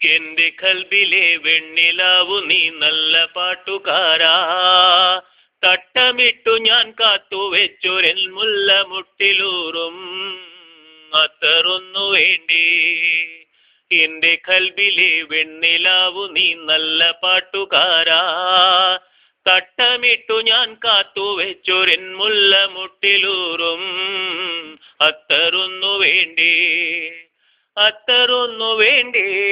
എന്റെ കൽബിലെ വെണ്ണിലാവു നീ നല്ല പാട്ടുകാരാ. തട്ടമിട്ടു ഞാൻ കാത്തു വെച്ചൊരെൽ മുല്ല മുട്ടിലൂറും അത്തറൊന്നു വേണ്ടി. എന്റെ കൽബിലെ വെണ്ണിലാവു നീ നല്ല പാട്ടുകാരാ. തട്ടമിട്ടു ഞാൻ കാത്തു വെച്ചൊരെൻ മുല്ല മുട്ടിലൂറും അത്തറൊന്നു വേണ്ടി. അത്തറൊന്നു വേണ്ടി?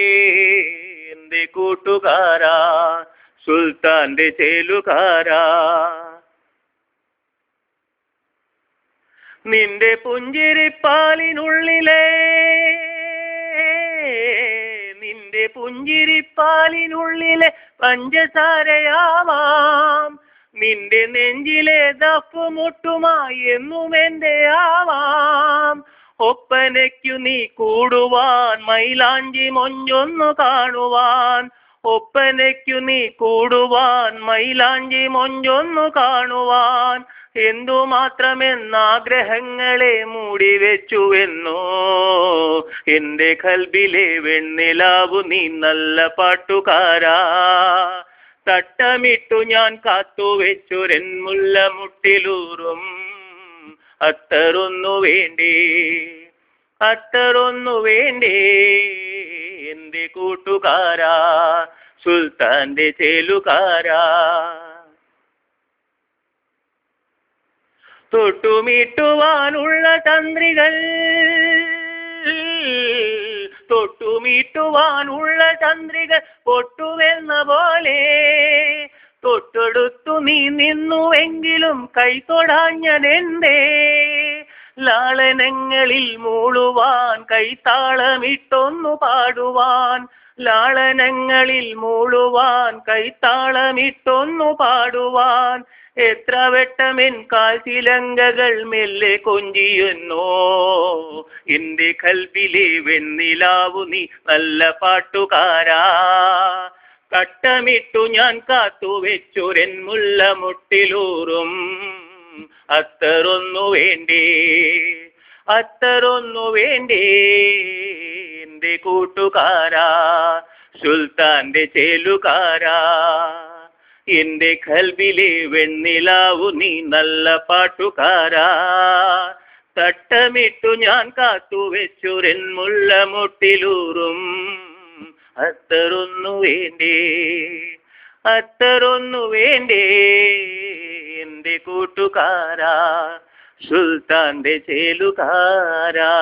എന്റെ കൂട്ടുകാരാ സുൽത്താന്റെ ചേലുകാരാ. നിന്റെ പുഞ്ചിരിപ്പാലിനുള്ളിലെ നിന്റെ പുഞ്ചിരിപ്പാലിനുള്ളിലെ പഞ്ചസാരയാവാം. നിന്റെ നെഞ്ചിലെ ദഫുമുട്ടുമായി എന്നും എന്റെ ആവാം. ഒപ്പനയ്ക്കു നീ കൂടുവാൻ മൈലാഞ്ചി മൊഞ്ചൊന്നു കാണുവാൻ. ഒപ്പനയ്ക്കു നീ കൂടുവാൻ മൈലാഞ്ചി മൊഞ്ചൊന്നു കാണുവാൻ. എന്തുമാത്രമെന്നാഗ്രഹങ്ങളെ മൂടി വെച്ചുവെന്നോ എന്റെ കൽബിലെ വെണ്ണിലാവു നീ നല്ല പാട്ടുകാരാ. തട്ടമിട്ടു ഞാൻ കാത്തു വെച്ചൊരൻ മുല്ല മുട്ടിലൂറും. അത്തറൊന്നു വേണ്ടി? അത്തറൊന്നു വേണ്ടി? എന്റെ കൂട്ടുകാരാ സുൽത്താന്റെ ചേലുകാരാ. തൊട്ടുമീട്ടുവാനുള്ള തന്ത്രികൾ തൊട്ടുമീട്ടുവാനുള്ള തന്ത്രികൾ പൊട്ടുവെന്ന പോലെ തൊട്ടടുത്തു നീ നിന്നുവെങ്കിലും കൈ തൊടാഞ്ഞതെന്തേ? ലാളനങ്ങളിൽ മൂളുവാൻ കൈത്താളമിട്ടൊന്നു പാടുവാൻ. ലാളനങ്ങളിൽ മൂളുവാൻ കൈത്താളമിട്ടൊന്നു പാടുവാൻ. എത്ര വെട്ടമെൻ കാൽശിലങ്കകൾ മെല്ലെ കൊഞ്ചിയെന്നോ. എന്റെ കൽവിലെ വെണ്ണിലാവു നീ നല്ല പാട്ടുകാരാ. കട്ടമിട്ടു ഞാൻ കാത്തു വെച്ചൊരൻ മുല്ല മുട്ടിലൂറും. അത്തറൊന്നു വേണ്ടി അത്തരൊന്നു വേണ്ടി എന്റെ കൂട്ടുകാരാ സുൽത്താന്റെ ചേലുകാരാ. എന്റെ കൽവിലെ വെണ്ണിലാവു നീ നല്ല പാട്ടുകാരാ. തട്ടമിട്ടു ഞാൻ കാത്തു വെച്ചു മുല്ല മുട്ടിലൂറും. അത്തറൊന്നു വേണ്ടി അത്തറൊന്നു വേണ്ടേ? എന്റെ കൂട്ടുകാരാ സുൽത്താന്റെ ചേലുകാരാ.